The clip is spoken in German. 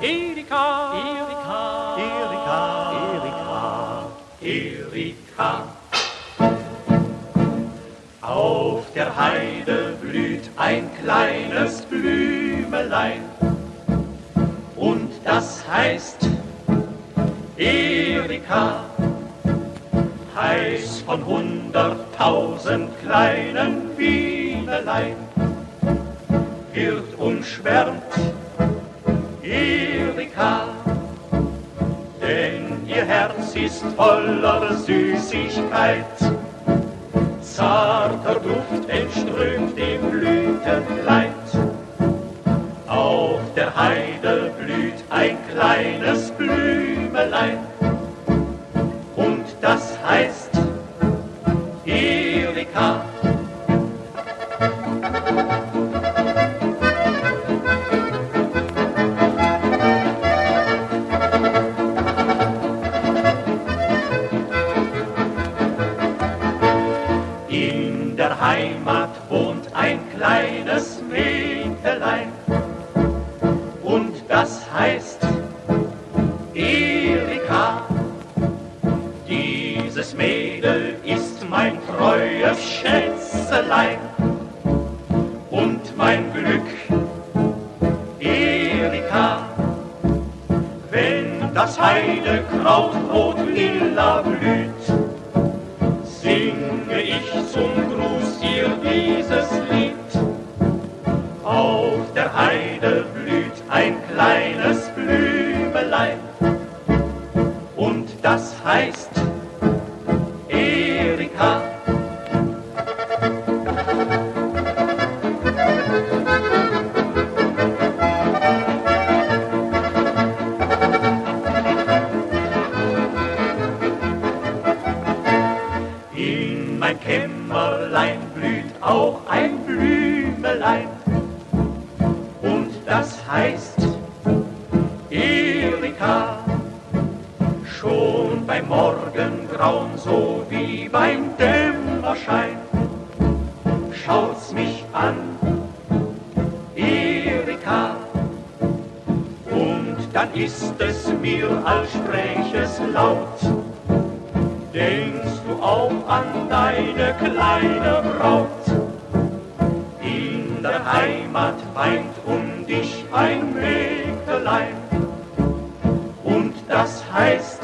Erika, Erika, Erika, Erika. Auf der Heide blüht ein kleines Blümelein. Und das heißt Erika, heiß von hunderttausend kleinen Bienelein, wird umschwärmt Erika, denn ihr Herz ist voller Süßigkeit. Zarter Duft entströmt im Blütenkleid. Auf der Heide blüht ein kleines Blümelein. Und das heißt Erika. Heimat wohnt ein kleines Mägdelein und das heißt Erika. Dieses Mädel ist mein treues Schätzelein und mein Glück, Erika. Wenn das Heidekraut rot lila blüht, singe ich zum das heißt Erika. In mein Kämmerlein blüht auch ein Blümelein und das heißt Erika. Schon beim Morgengrauen so wie beim Dämmerschein schaut's mich an, Erika. Und dann ist es mir, als spräch es laut. Denkst du auch an deine kleine Braut? In der Heimat weint um dich ein Mägdelein. Und das heißt